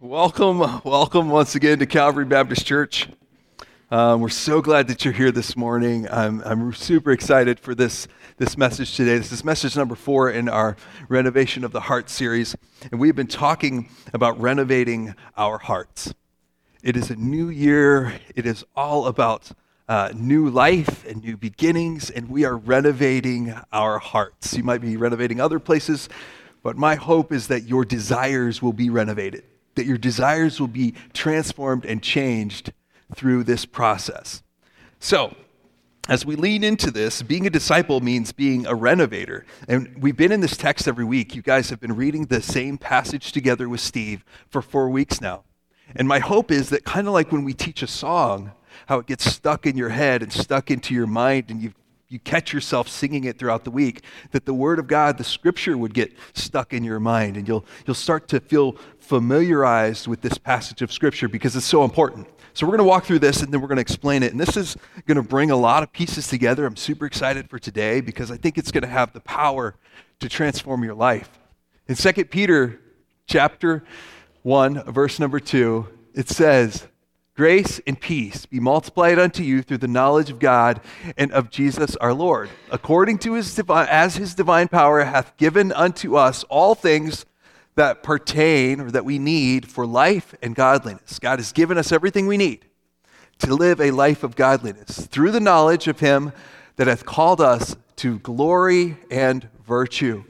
Welcome, welcome once again to Calvary Baptist Church. Um, we're so glad that you're here this morning. I'm, I'm super excited for this, this message today. This is message number four in our Renovation of the Heart series. And we've been talking about renovating our hearts. It is a new year, it is all about uh, new life and new beginnings, and we are renovating our hearts. You might be renovating other places, but my hope is that your desires will be renovated that your desires will be transformed and changed through this process. So, as we lean into this, being a disciple means being a renovator. And we've been in this text every week. You guys have been reading the same passage together with Steve for four weeks now. And my hope is that, kind of like when we teach a song, how it gets stuck in your head and stuck into your mind, and you you catch yourself singing it throughout the week, that the Word of God, the Scripture, would get stuck in your mind, and you'll, you'll start to feel familiarized with this passage of Scripture because it's so important. So, we're going to walk through this and then we're going to explain it. And this is going to bring a lot of pieces together. I'm super excited for today because I think it's going to have the power to transform your life. In 2 Peter chapter 1, verse number 2, it says, Grace and peace be multiplied unto you through the knowledge of God and of Jesus our Lord, according to his divine, as his divine power hath given unto us all things that pertain or that we need for life and godliness. God has given us everything we need to live a life of godliness through the knowledge of him that hath called us to glory and virtue,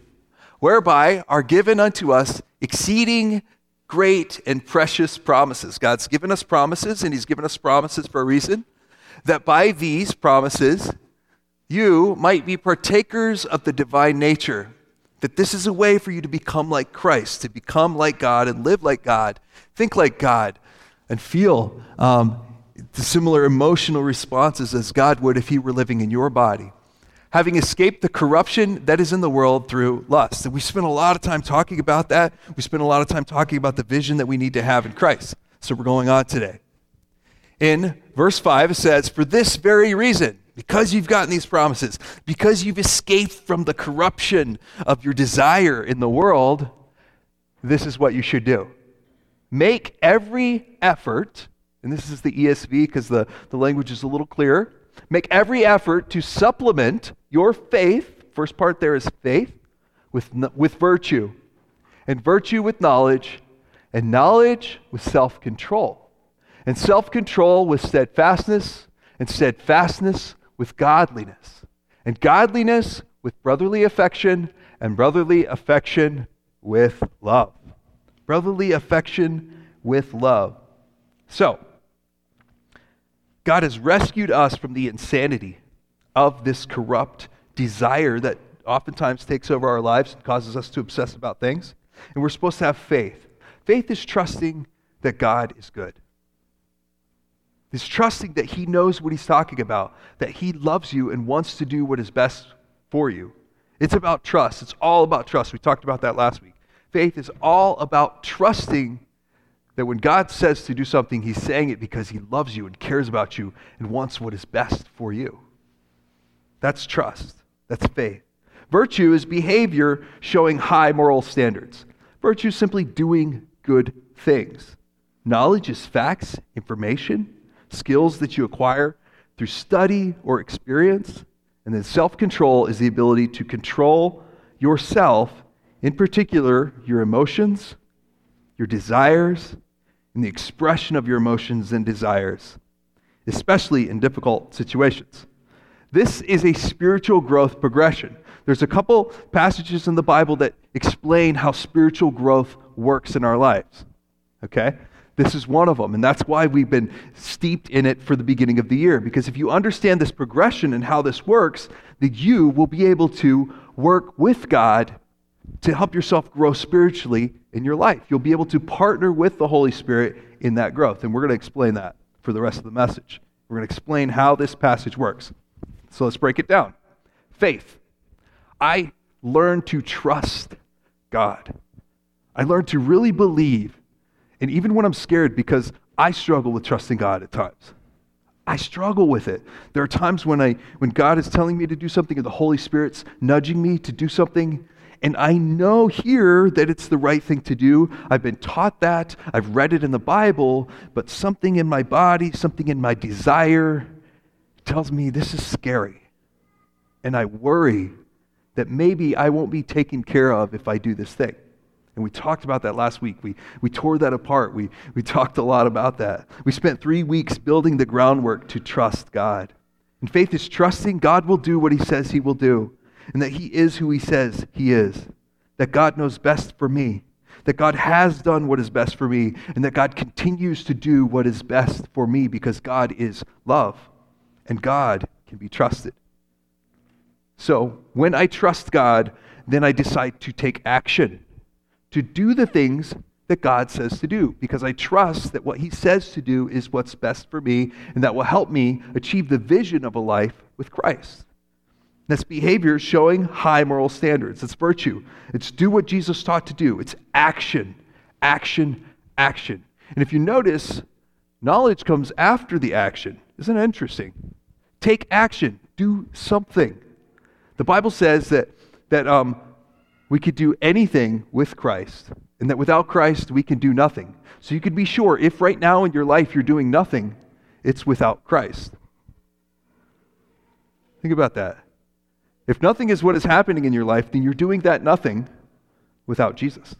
whereby are given unto us exceeding great and precious promises. God's given us promises, and He's given us promises for a reason, that by these promises you might be partakers of the divine nature. That this is a way for you to become like Christ, to become like God and live like God, think like God, and feel um, the similar emotional responses as God would if He were living in your body having escaped the corruption that is in the world through lust. And we spent a lot of time talking about that. We spent a lot of time talking about the vision that we need to have in Christ. So we're going on today. In verse 5, it says, For this very reason, because you've gotten these promises, because you've escaped from the corruption of your desire in the world, this is what you should do. Make every effort, and this is the ESV because the, the language is a little clearer. Make every effort to supplement your faith. First part there is faith with, with virtue, and virtue with knowledge, and knowledge with self control, and self control with steadfastness, and steadfastness with godliness, and godliness with brotherly affection, and brotherly affection with love. Brotherly affection with love. So, God has rescued us from the insanity of this corrupt desire that oftentimes takes over our lives and causes us to obsess about things. And we're supposed to have faith. Faith is trusting that God is good. It's trusting that He knows what He's talking about, that He loves you and wants to do what is best for you. It's about trust. It's all about trust. We talked about that last week. Faith is all about trusting that when God says to do something, He's saying it because He loves you and cares about you and wants what is best for you. That's trust. That's faith. Virtue is behavior showing high moral standards. Virtue is simply doing good things. Knowledge is facts, information, skills that you acquire through study or experience. And then self control is the ability to control yourself, in particular, your emotions, your desires, and the expression of your emotions and desires, especially in difficult situations. This is a spiritual growth progression. There's a couple passages in the Bible that explain how spiritual growth works in our lives. Okay? This is one of them, and that's why we've been steeped in it for the beginning of the year. Because if you understand this progression and how this works, then you will be able to work with God to help yourself grow spiritually in your life. You'll be able to partner with the Holy Spirit in that growth. And we're going to explain that for the rest of the message. We're going to explain how this passage works. So let's break it down. Faith. I learned to trust God. I learned to really believe. And even when I'm scared, because I struggle with trusting God at times. I struggle with it. There are times when I when God is telling me to do something and the Holy Spirit's nudging me to do something and I know here that it's the right thing to do. I've been taught that. I've read it in the Bible, but something in my body, something in my desire tells me this is scary. And I worry that maybe I won't be taken care of if I do this thing. And we talked about that last week. We, we tore that apart. We, we talked a lot about that. We spent three weeks building the groundwork to trust God. And faith is trusting God will do what he says he will do, and that he is who he says he is, that God knows best for me, that God has done what is best for me, and that God continues to do what is best for me because God is love, and God can be trusted. So when I trust God, then I decide to take action, to do the things that God says to do because I trust that what He says to do is what's best for me and that will help me achieve the vision of a life with Christ. That's behavior showing high moral standards. It's virtue. It's do what Jesus taught to do. It's action, action, action. And if you notice, knowledge comes after the action. Isn't it interesting? Take action, do something. The Bible says that, that um, we could do anything with Christ and that without Christ we can do nothing. So you can be sure if right now in your life you're doing nothing, it's without Christ. Think about that. If nothing is what is happening in your life, then you're doing that nothing without Jesus.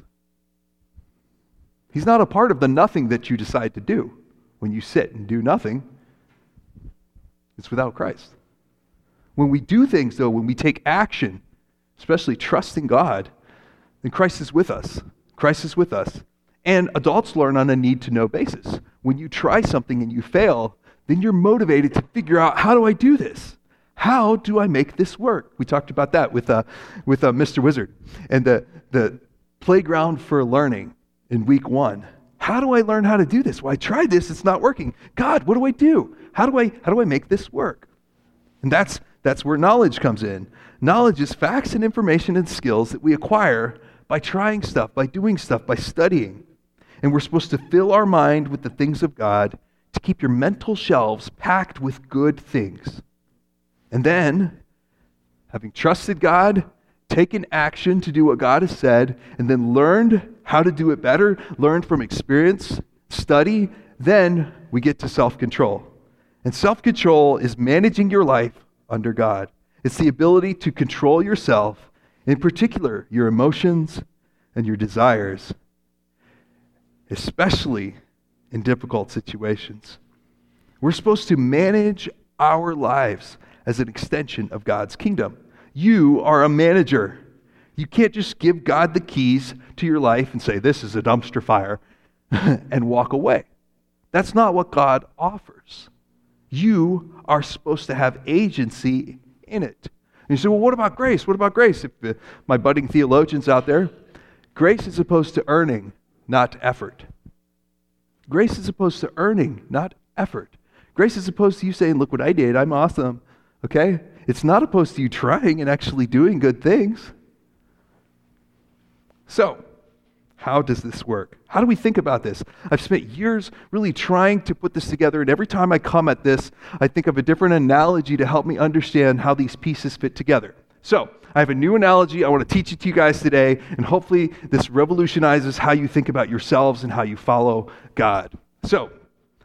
He's not a part of the nothing that you decide to do when you sit and do nothing. It's without Christ. When we do things, though, when we take action, especially trusting God, then Christ is with us. Christ is with us. And adults learn on a need to know basis. When you try something and you fail, then you're motivated to figure out how do I do this? How do I make this work? We talked about that with, uh, with uh, Mr. Wizard and the, the playground for learning in week one. How do I learn how to do this? Well, I tried this, it's not working. God, what do I do? How do I, how do I make this work? And that's, that's where knowledge comes in. Knowledge is facts and information and skills that we acquire by trying stuff, by doing stuff, by studying. And we're supposed to fill our mind with the things of God to keep your mental shelves packed with good things. And then, having trusted God, taken action to do what God has said, and then learned how to do it better, learned from experience, study, then we get to self control. And self control is managing your life under God. It's the ability to control yourself in particular, your emotions and your desires, especially in difficult situations. We're supposed to manage our lives as an extension of God's kingdom. You are a manager. You can't just give God the keys to your life and say, This is a dumpster fire, and walk away. That's not what God offers. You are supposed to have agency in it. And you say, well, what about grace? What about grace? If my budding theologians out there, grace is opposed to earning, not effort. Grace is opposed to earning, not effort. Grace is opposed to you saying, look what I did, I'm awesome. Okay? It's not opposed to you trying and actually doing good things. So, how does this work? How do we think about this? I've spent years really trying to put this together, and every time I come at this, I think of a different analogy to help me understand how these pieces fit together. So, I have a new analogy I want to teach it to you guys today, and hopefully, this revolutionizes how you think about yourselves and how you follow God. So,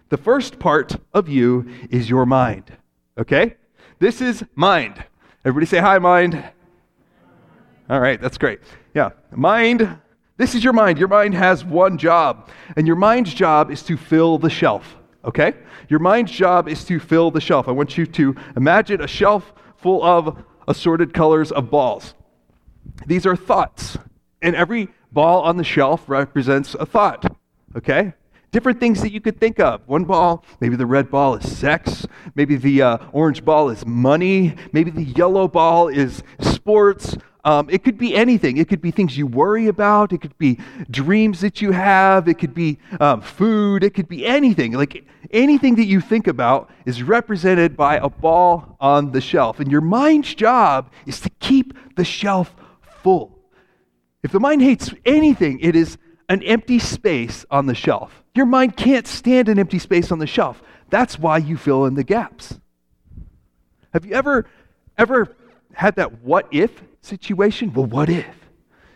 the first part of you is your mind, okay? This is mind. Everybody say hi, mind. All right, that's great. Yeah, mind this is your mind. Your mind has one job, and your mind's job is to fill the shelf, okay? Your mind's job is to fill the shelf. I want you to imagine a shelf full of assorted colors of balls. These are thoughts, and every ball on the shelf represents a thought, okay? Different things that you could think of. One ball, maybe the red ball is sex. Maybe the uh, orange ball is money. Maybe the yellow ball is sports. Um, it could be anything. It could be things you worry about. It could be dreams that you have. It could be um, food. It could be anything. Like anything that you think about is represented by a ball on the shelf. And your mind's job is to keep the shelf full. If the mind hates anything, it is an empty space on the shelf. Your mind can't stand an empty space on the shelf. That's why you fill in the gaps. Have you ever ever had that what if situation? Well, what if?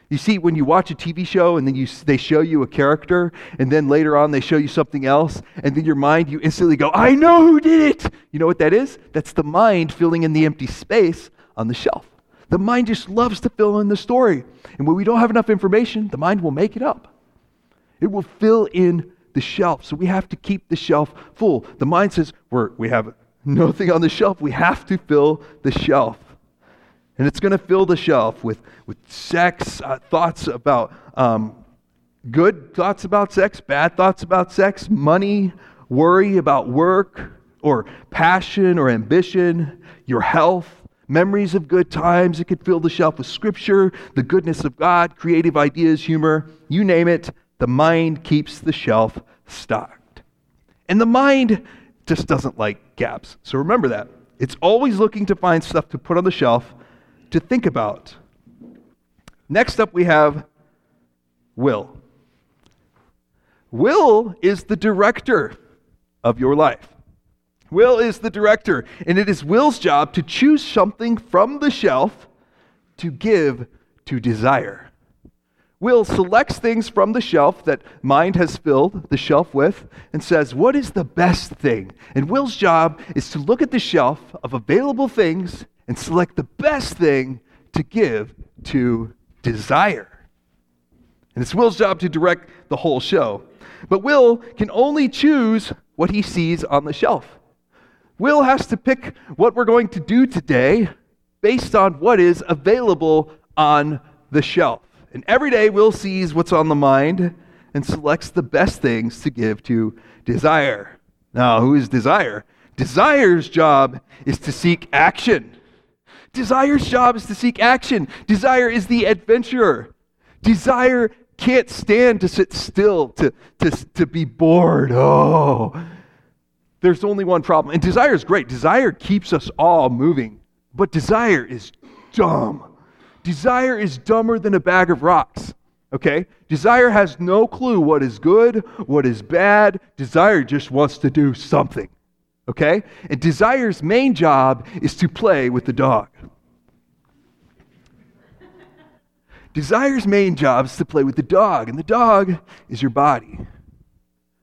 You see, when you watch a TV show and then you, they show you a character, and then later on they show you something else, and then your mind, you instantly go, I know who did it. You know what that is? That's the mind filling in the empty space on the shelf. The mind just loves to fill in the story. And when we don't have enough information, the mind will make it up. It will fill in the shelf. So we have to keep the shelf full. The mind says, We're, we have nothing on the shelf. We have to fill the shelf. And it's going to fill the shelf with, with sex, uh, thoughts about um, good thoughts about sex, bad thoughts about sex, money, worry about work, or passion or ambition, your health, memories of good times. It could fill the shelf with scripture, the goodness of God, creative ideas, humor, you name it. The mind keeps the shelf stocked. And the mind just doesn't like gaps. So remember that. It's always looking to find stuff to put on the shelf to think about. Next up, we have will. Will is the director of your life. Will is the director, and it is Will's job to choose something from the shelf to give to desire. Will selects things from the shelf that mind has filled the shelf with and says, What is the best thing? And Will's job is to look at the shelf of available things and select the best thing to give to desire. And it's Will's job to direct the whole show. But Will can only choose what he sees on the shelf. Will has to pick what we're going to do today based on what is available on the shelf. And every day, Will sees what's on the mind and selects the best things to give to desire. Now, who is desire? Desire's job is to seek action. Desire's job is to seek action. Desire is the adventurer. Desire can't stand to sit still, to, to, to be bored. Oh, there's only one problem. And desire is great. Desire keeps us all moving. But desire is dumb. Desire is dumber than a bag of rocks. Okay? Desire has no clue what is good, what is bad. Desire just wants to do something. Okay? And desire's main job is to play with the dog. Desire's main job is to play with the dog, and the dog is your body.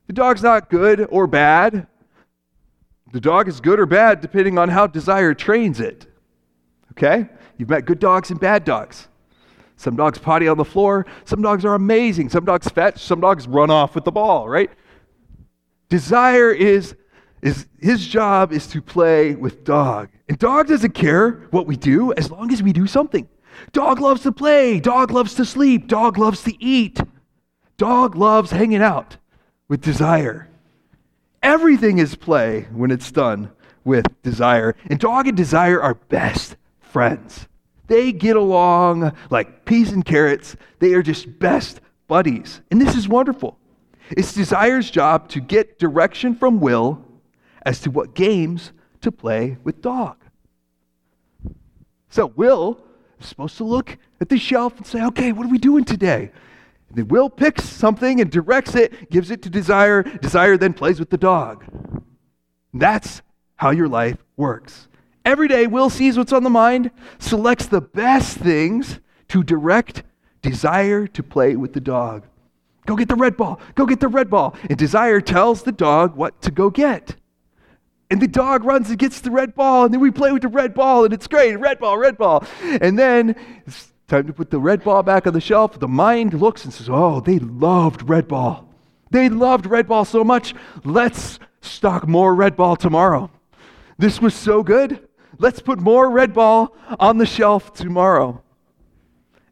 The dog's not good or bad. The dog is good or bad depending on how desire trains it. Okay? You've met good dogs and bad dogs. Some dogs potty on the floor. Some dogs are amazing. Some dogs fetch. Some dogs run off with the ball, right? Desire is, is his job is to play with dog. And dog doesn't care what we do as long as we do something. Dog loves to play. Dog loves to sleep. Dog loves to eat. Dog loves hanging out with desire. Everything is play when it's done with desire. And dog and desire are best friends. They get along like peas and carrots. They are just best buddies. And this is wonderful. It's desire's job to get direction from will as to what games to play with dog. So, will is supposed to look at the shelf and say, okay, what are we doing today? And then Will picks something and directs it, gives it to Desire. Desire then plays with the dog. That's how your life works. Every day, Will sees what's on the mind, selects the best things to direct Desire to play with the dog. Go get the red ball. Go get the red ball. And Desire tells the dog what to go get. And the dog runs and gets the red ball, and then we play with the red ball, and it's great. Red ball, red ball. And then it's time to put the red ball back on the shelf. The mind looks and says, Oh, they loved red ball. They loved red ball so much. Let's stock more red ball tomorrow. This was so good. Let's put more red ball on the shelf tomorrow.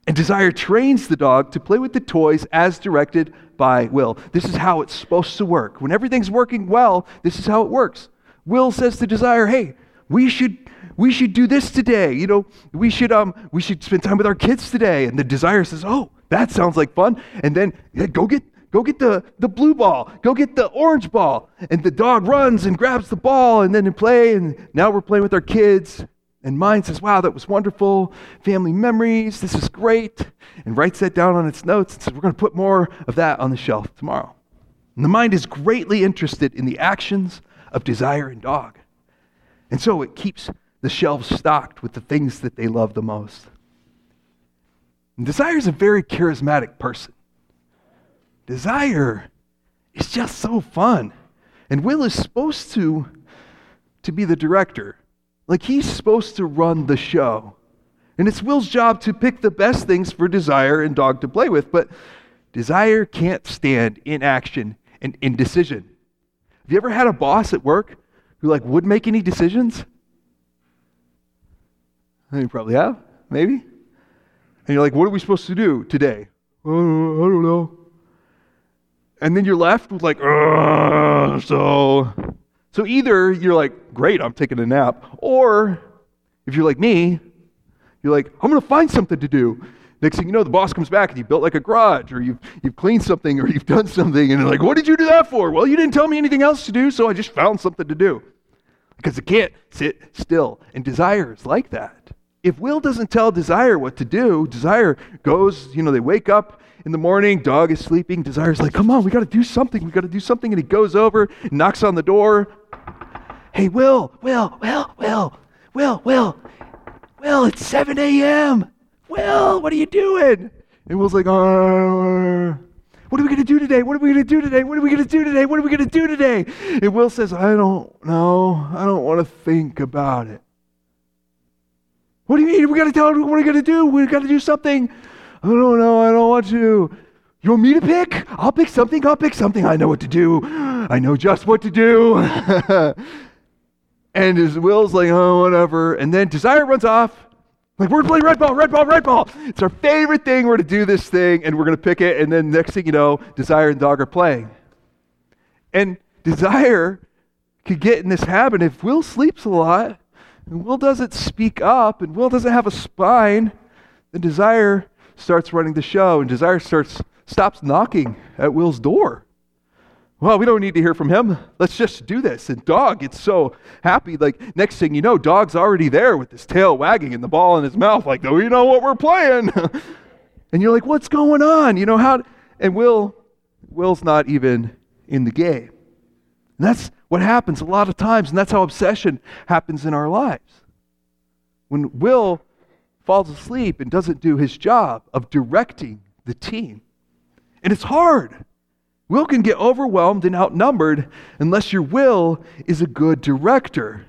And desire trains the dog to play with the toys as directed by will. This is how it's supposed to work. When everything's working well, this is how it works. Will says to Desire, hey, we should we should do this today. You know, we should um we should spend time with our kids today. And the Desire says, oh, that sounds like fun. And then yeah, go get go get the, the blue ball, go get the orange ball. And the dog runs and grabs the ball and then they play. And now we're playing with our kids. And mind says, wow, that was wonderful. Family memories, this is great. And writes that down on its notes and says, we're going to put more of that on the shelf tomorrow. And the mind is greatly interested in the actions of desire and dog. And so it keeps the shelves stocked with the things that they love the most. And Desire is a very charismatic person. Desire is just so fun. And Will is supposed to, to be the director. Like he's supposed to run the show. And it's Will's job to pick the best things for Desire and Dog to play with, but Desire can't stand inaction and indecision. You ever had a boss at work who like would make any decisions? You probably have, maybe. And you're like, what are we supposed to do today? Uh, I don't know. And then you're left with like, so. So either you're like, great, I'm taking a nap, or if you're like me, you're like, I'm going to find something to do. Next thing you know, the boss comes back and you built like a garage, or you've, you've cleaned something, or you've done something, and they're like, What did you do that for? Well, you didn't tell me anything else to do, so I just found something to do. Because it can't sit still. And desire is like that. If Will doesn't tell Desire what to do, Desire goes, you know, they wake up in the morning, dog is sleeping, Desire's like, Come on, we got to do something, we got to do something. And he goes over, knocks on the door. Hey, Will, Will, Will, Will, Will, Will, Will, it's 7 a.m. Will, what are you doing? And Will's like, uh, what are we going to do today? What are we going to do today? What are we going to do today? What are we going to do today? And Will says, I don't know. I don't want to think about it. What do you mean? We got to tell him what we're going to do. We got to do something. I don't know. I don't want to. You want me to pick? I'll pick something. I'll pick something. I know what to do. I know just what to do. and his Will's like, oh, whatever. And then Desire runs off. Like, we're playing red ball, red ball, red ball. It's our favorite thing. We're going to do this thing, and we're going to pick it. And then next thing you know, Desire and Dog are playing. And Desire could get in this habit. If Will sleeps a lot, and Will doesn't speak up, and Will doesn't have a spine, then Desire starts running the show, and Desire starts stops knocking at Will's door. Well, we don't need to hear from him. Let's just do this. And dog gets so happy. Like, next thing you know, dog's already there with his tail wagging and the ball in his mouth, like, oh, you know what we're playing. and you're like, what's going on? You know, how? And Will, Will's not even in the game. And that's what happens a lot of times. And that's how obsession happens in our lives. When Will falls asleep and doesn't do his job of directing the team. And it's hard. Will can get overwhelmed and outnumbered unless your will is a good director.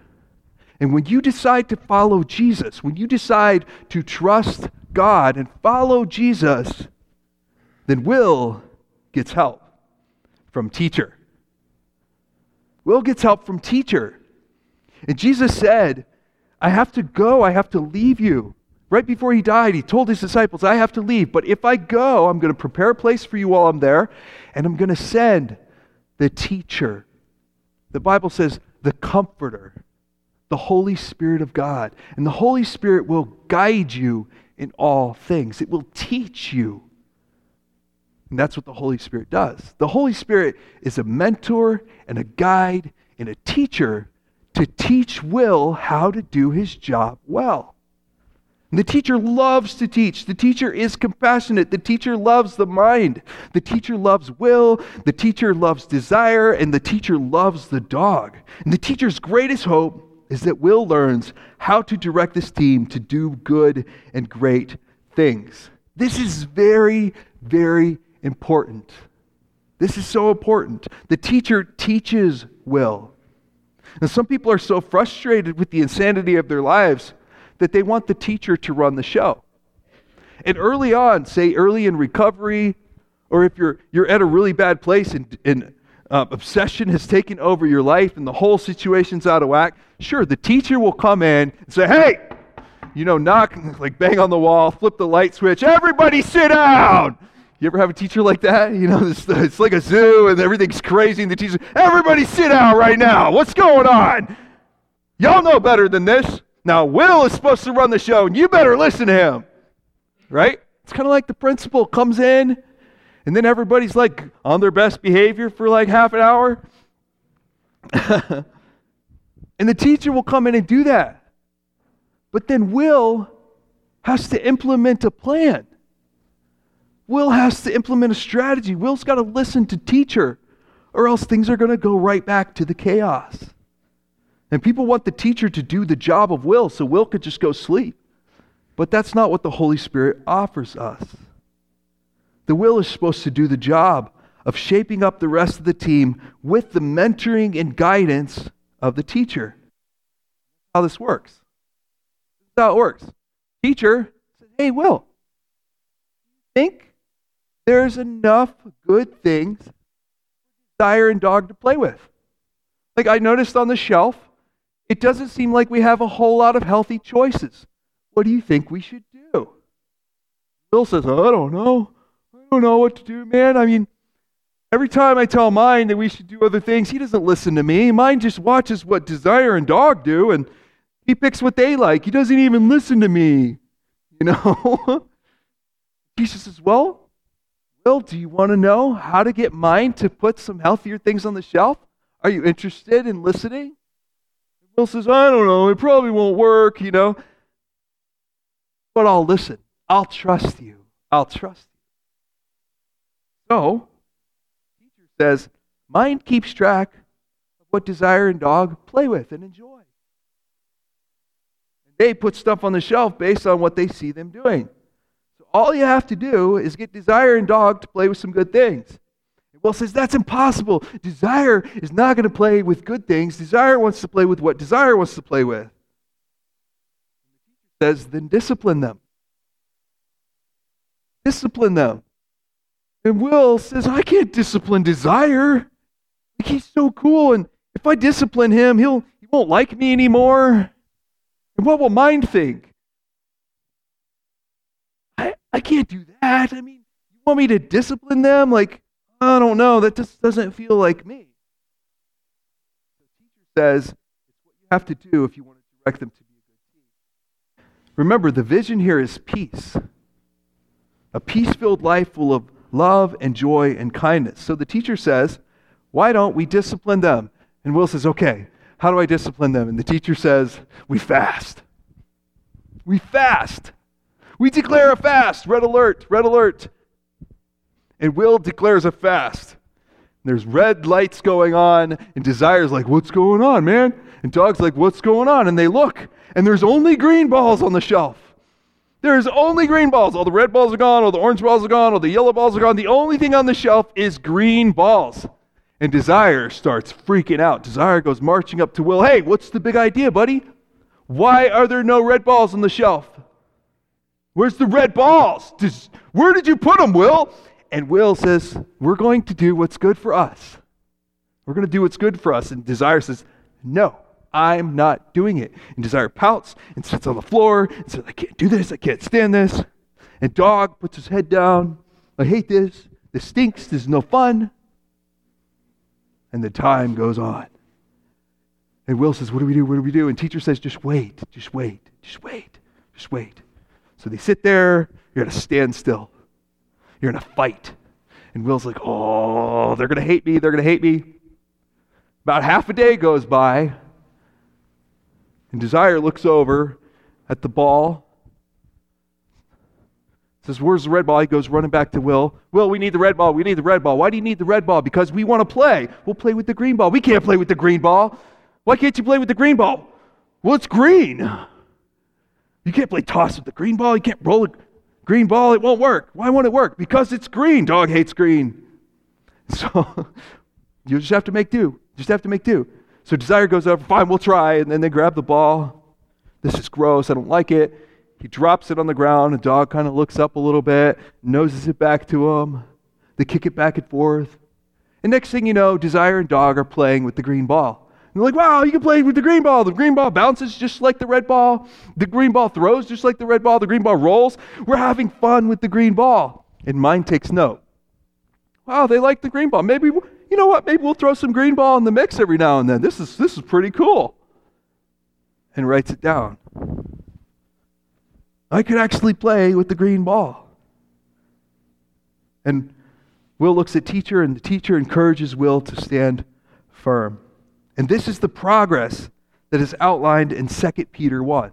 And when you decide to follow Jesus, when you decide to trust God and follow Jesus, then will gets help from teacher. Will gets help from teacher. And Jesus said, I have to go, I have to leave you. Right before he died, he told his disciples, I have to leave, but if I go, I'm going to prepare a place for you while I'm there, and I'm going to send the teacher. The Bible says, the comforter, the Holy Spirit of God. And the Holy Spirit will guide you in all things, it will teach you. And that's what the Holy Spirit does. The Holy Spirit is a mentor and a guide and a teacher to teach Will how to do his job well. The teacher loves to teach. The teacher is compassionate. The teacher loves the mind. The teacher loves will. The teacher loves desire. And the teacher loves the dog. And the teacher's greatest hope is that Will learns how to direct this team to do good and great things. This is very, very important. This is so important. The teacher teaches Will. And some people are so frustrated with the insanity of their lives that they want the teacher to run the show. And early on, say early in recovery, or if you're, you're at a really bad place and, and uh, obsession has taken over your life and the whole situation's out of whack, sure, the teacher will come in and say, hey, you know, knock, like bang on the wall, flip the light switch, everybody sit down. You ever have a teacher like that? You know, it's, it's like a zoo and everything's crazy, and the teacher, everybody sit down right now. What's going on? Y'all know better than this. Now, Will is supposed to run the show, and you better listen to him. Right? It's kind of like the principal comes in, and then everybody's like on their best behavior for like half an hour. and the teacher will come in and do that. But then Will has to implement a plan. Will has to implement a strategy. Will's got to listen to teacher, or else things are going to go right back to the chaos. And people want the teacher to do the job of Will so Will could just go sleep. But that's not what the Holy Spirit offers us. The will is supposed to do the job of shaping up the rest of the team with the mentoring and guidance of the teacher. How this works. How it works. Teacher says, Hey, Will, think there's enough good things Desire and dog to play with. Like I noticed on the shelf, it doesn't seem like we have a whole lot of healthy choices. What do you think we should do? Bill says, I don't know. I don't know what to do, man. I mean, every time I tell mine that we should do other things, he doesn't listen to me. Mine just watches what Desire and Dog do, and he picks what they like. He doesn't even listen to me. You know? he says, Well, Will, do you want to know how to get mine to put some healthier things on the shelf? Are you interested in listening? Will says, I don't know. It probably won't work, you know. But I'll listen. I'll trust you. I'll trust you. So, teacher says, mind keeps track of what desire and dog play with and enjoy. And they put stuff on the shelf based on what they see them doing. So all you have to do is get desire and dog to play with some good things. Will says that's impossible. Desire is not going to play with good things. Desire wants to play with what desire wants to play with. Says, then discipline them. Discipline them. And Will says, I can't discipline desire. Like he's so cool, and if I discipline him, he'll he won't like me anymore. And what will mind think? I I can't do that. I mean, you want me to discipline them? Like I don't know. That just doesn't feel like me. The teacher says it's what you have to do if you want to direct them to be a good team. Remember, the vision here is peace. A peace filled life full of love and joy and kindness. So the teacher says, Why don't we discipline them? And Will says, Okay, how do I discipline them? And the teacher says, We fast. We fast. We declare a fast. Red alert, red alert and Will declares a fast. There's red lights going on, and Desire's like, What's going on, man? And Dog's like, What's going on? And they look, and there's only green balls on the shelf. There's only green balls. All the red balls are gone, all the orange balls are gone, all the yellow balls are gone. The only thing on the shelf is green balls. And Desire starts freaking out. Desire goes marching up to Will. Hey, what's the big idea, buddy? Why are there no red balls on the shelf? Where's the red balls? where did you put them, Will? And Will says, We're going to do what's good for us. We're going to do what's good for us. And Desire says, No, I'm not doing it. And Desire pouts and sits on the floor and says, I can't do this. I can't stand this. And Dog puts his head down. I hate this. This stinks. This is no fun. And the time goes on. And Will says, What do we do? What do we do? And teacher says, Just wait. Just wait. Just wait. Just wait. So they sit there. You're going to stand still. You're in a fight. And Will's like, oh, they're going to hate me. They're going to hate me. About half a day goes by, and Desire looks over at the ball. Says, Where's the red ball? He goes running back to Will. Will, we need the red ball. We need the red ball. Why do you need the red ball? Because we want to play. We'll play with the green ball. We can't play with the green ball. Why can't you play with the green ball? Well, it's green. You can't play toss with the green ball. You can't roll it. Green ball, it won't work. Why won't it work? Because it's green. Dog hates green. So you just have to make do. Just have to make do. So Desire goes over, fine, we'll try. And then they grab the ball. This is gross. I don't like it. He drops it on the ground. The dog kind of looks up a little bit, noses it back to him. They kick it back and forth. And next thing you know, Desire and Dog are playing with the green ball they're like, wow, you can play with the green ball. The green ball bounces just like the red ball. The green ball throws just like the red ball. The green ball rolls. We're having fun with the green ball. And mine takes note. Wow, they like the green ball. Maybe, you know what? Maybe we'll throw some green ball in the mix every now and then. This is, this is pretty cool. And writes it down. I could actually play with the green ball. And Will looks at teacher, and the teacher encourages Will to stand firm. And this is the progress that is outlined in 2 Peter 1.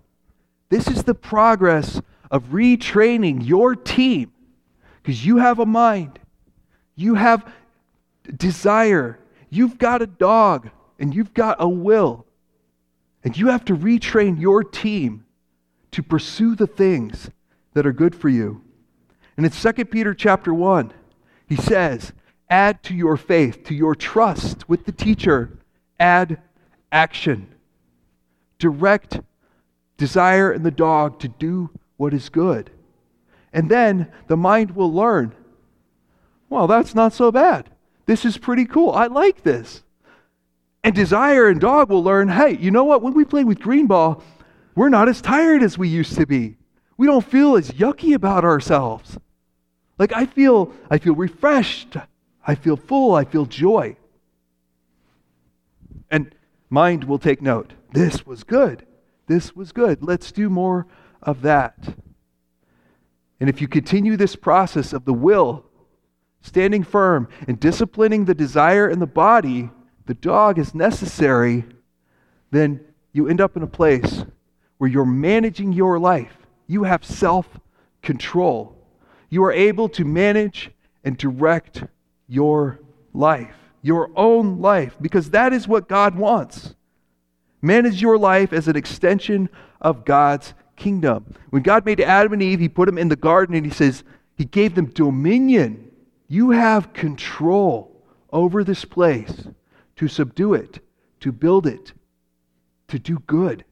This is the progress of retraining your team because you have a mind, you have desire, you've got a dog, and you've got a will. And you have to retrain your team to pursue the things that are good for you. And in 2 Peter chapter 1, he says, add to your faith, to your trust with the teacher, add action. Direct desire in the dog to do what is good. And then the mind will learn well, that's not so bad. This is pretty cool. I like this. And desire and dog will learn hey, you know what? When we play with green ball, we're not as tired as we used to be. We don't feel as yucky about ourselves. Like I feel I feel refreshed. I feel full. I feel joy. And mind will take note. This was good. This was good. Let's do more of that. And if you continue this process of the will, standing firm and disciplining the desire in the body, the dog is necessary, then you end up in a place where you're managing your life. You have self control. You are able to manage and direct your life, your own life, because that is what God wants. Manage your life as an extension of God's kingdom. When God made Adam and Eve, He put them in the garden and He says, He gave them dominion. You have control over this place to subdue it, to build it, to do good.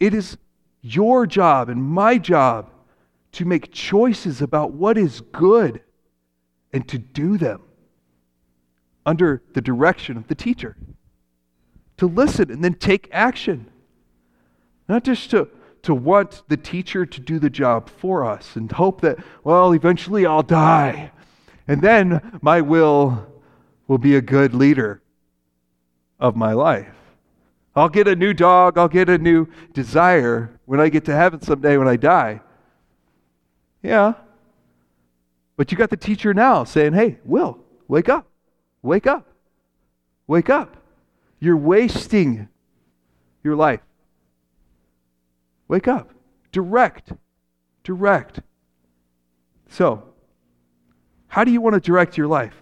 It is your job and my job to make choices about what is good and to do them under the direction of the teacher. To listen and then take action. Not just to to want the teacher to do the job for us and hope that, well, eventually I'll die. And then my will will be a good leader of my life. I'll get a new dog, I'll get a new desire when I get to heaven someday when I die. Yeah. But you got the teacher now saying, hey, Will, wake up, wake up, wake up. You're wasting your life. Wake up. Direct. Direct. So, how do you want to direct your life?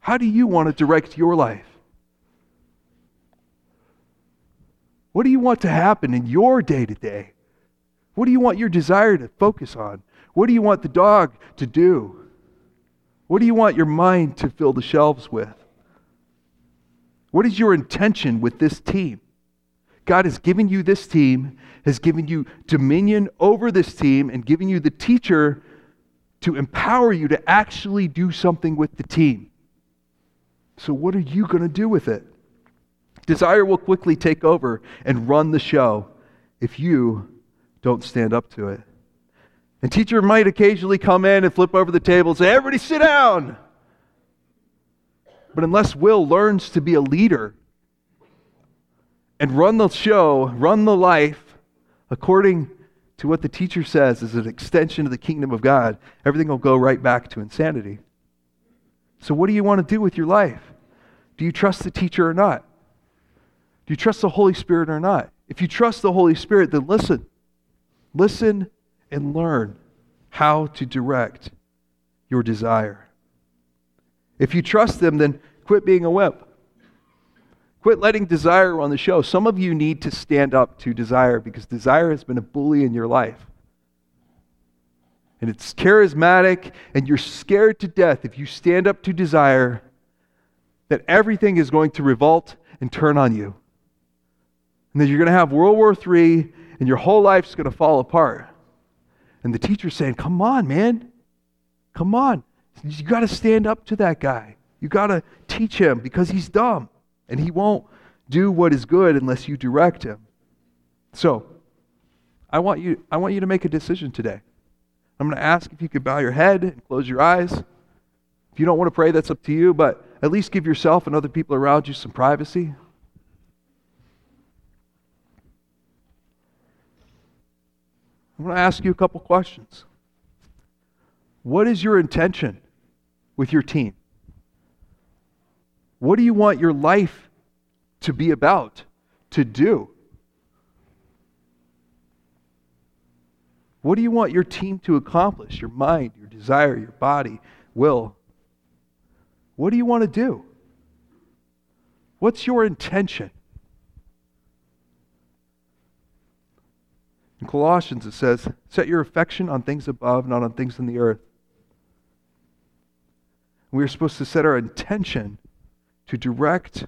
How do you want to direct your life? What do you want to happen in your day to day? What do you want your desire to focus on? What do you want the dog to do? What do you want your mind to fill the shelves with? What is your intention with this team? God has given you this team, has given you dominion over this team, and given you the teacher to empower you to actually do something with the team. So, what are you going to do with it? Desire will quickly take over and run the show if you don't stand up to it. And teacher might occasionally come in and flip over the table and say, Everybody sit down. But unless Will learns to be a leader and run the show, run the life according to what the teacher says is an extension of the kingdom of God, everything will go right back to insanity. So, what do you want to do with your life? Do you trust the teacher or not? Do you trust the Holy Spirit or not? If you trust the Holy Spirit, then listen. Listen and learn how to direct your desire. If you trust them, then quit being a whip. Quit letting desire run the show. Some of you need to stand up to desire because desire has been a bully in your life. And it's charismatic, and you're scared to death if you stand up to desire that everything is going to revolt and turn on you. And that you're going to have World War III and your whole life's going to fall apart. And the teacher's saying, Come on, man. Come on. You got to stand up to that guy. You got to teach him because he's dumb and he won't do what is good unless you direct him. So, I want you, I want you to make a decision today. I'm going to ask if you could bow your head and close your eyes. If you don't want to pray, that's up to you, but at least give yourself and other people around you some privacy. I'm going to ask you a couple questions. What is your intention with your team? What do you want your life to be about, to do? What do you want your team to accomplish? Your mind, your desire, your body, will. What do you want to do? What's your intention? In Colossians, it says, Set your affection on things above, not on things in the earth. We are supposed to set our intention to direct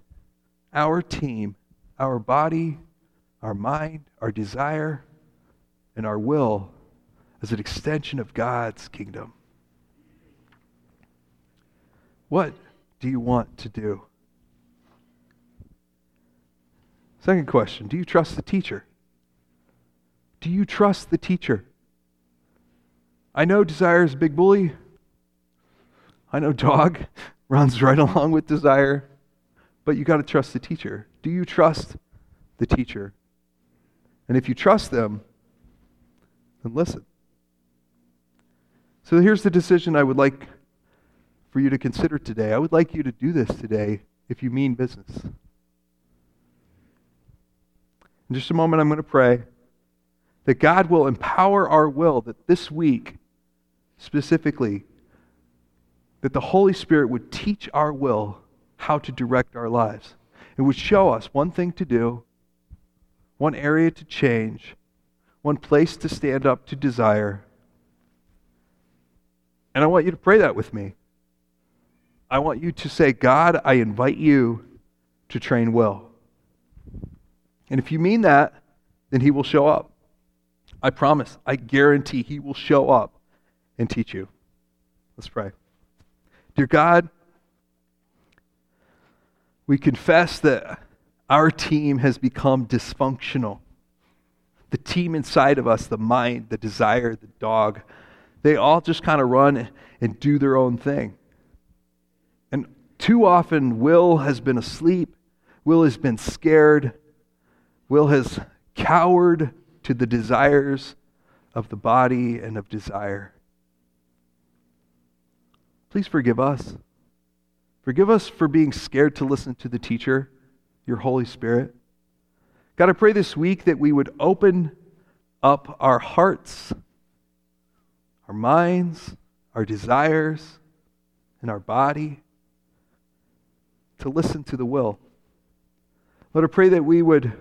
our team, our body, our mind, our desire, and our will as an extension of God's kingdom. What do you want to do? Second question Do you trust the teacher? Do you trust the teacher? I know desire is a big bully. I know dog runs right along with desire, but you got to trust the teacher. Do you trust the teacher? And if you trust them, then listen. So here's the decision I would like for you to consider today. I would like you to do this today if you mean business. In just a moment, I'm going to pray that God will empower our will, that this week, specifically, that the Holy Spirit would teach our will how to direct our lives. It would show us one thing to do, one area to change, one place to stand up to desire. And I want you to pray that with me. I want you to say, God, I invite you to train will. And if you mean that, then He will show up. I promise, I guarantee He will show up and teach you. Let's pray. Dear God, we confess that our team has become dysfunctional. The team inside of us, the mind, the desire, the dog, they all just kind of run and do their own thing. And too often, Will has been asleep, Will has been scared, Will has cowered to the desires of the body and of desire. Please forgive us. Forgive us for being scared to listen to the teacher, your Holy Spirit. God, I pray this week that we would open up our hearts, our minds, our desires, and our body to listen to the will. Lord, I pray that we would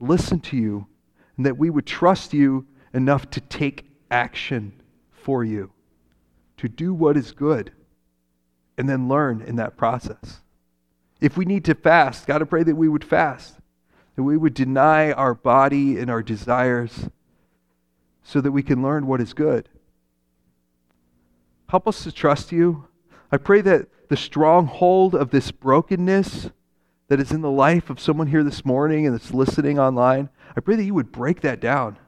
listen to you and that we would trust you enough to take action for you, to do what is good, and then learn in that process. If we need to fast, God, I pray that we would fast, that we would deny our body and our desires so that we can learn what is good. Help us to trust you. I pray that the stronghold of this brokenness that is in the life of someone here this morning and that's listening online, I pray that you would break that down.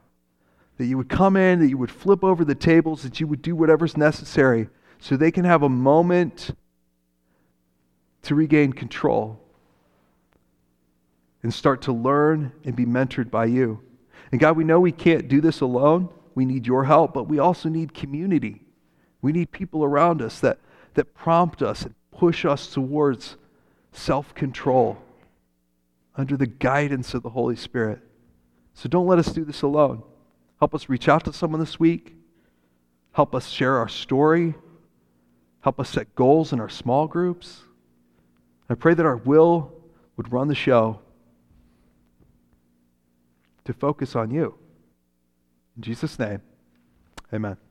That you would come in, that you would flip over the tables, that you would do whatever's necessary so they can have a moment to regain control and start to learn and be mentored by you. And God, we know we can't do this alone. We need your help, but we also need community. We need people around us that, that prompt us and push us towards self control under the guidance of the Holy Spirit. So don't let us do this alone. Help us reach out to someone this week. Help us share our story. Help us set goals in our small groups. I pray that our will would run the show to focus on you. In Jesus' name, amen.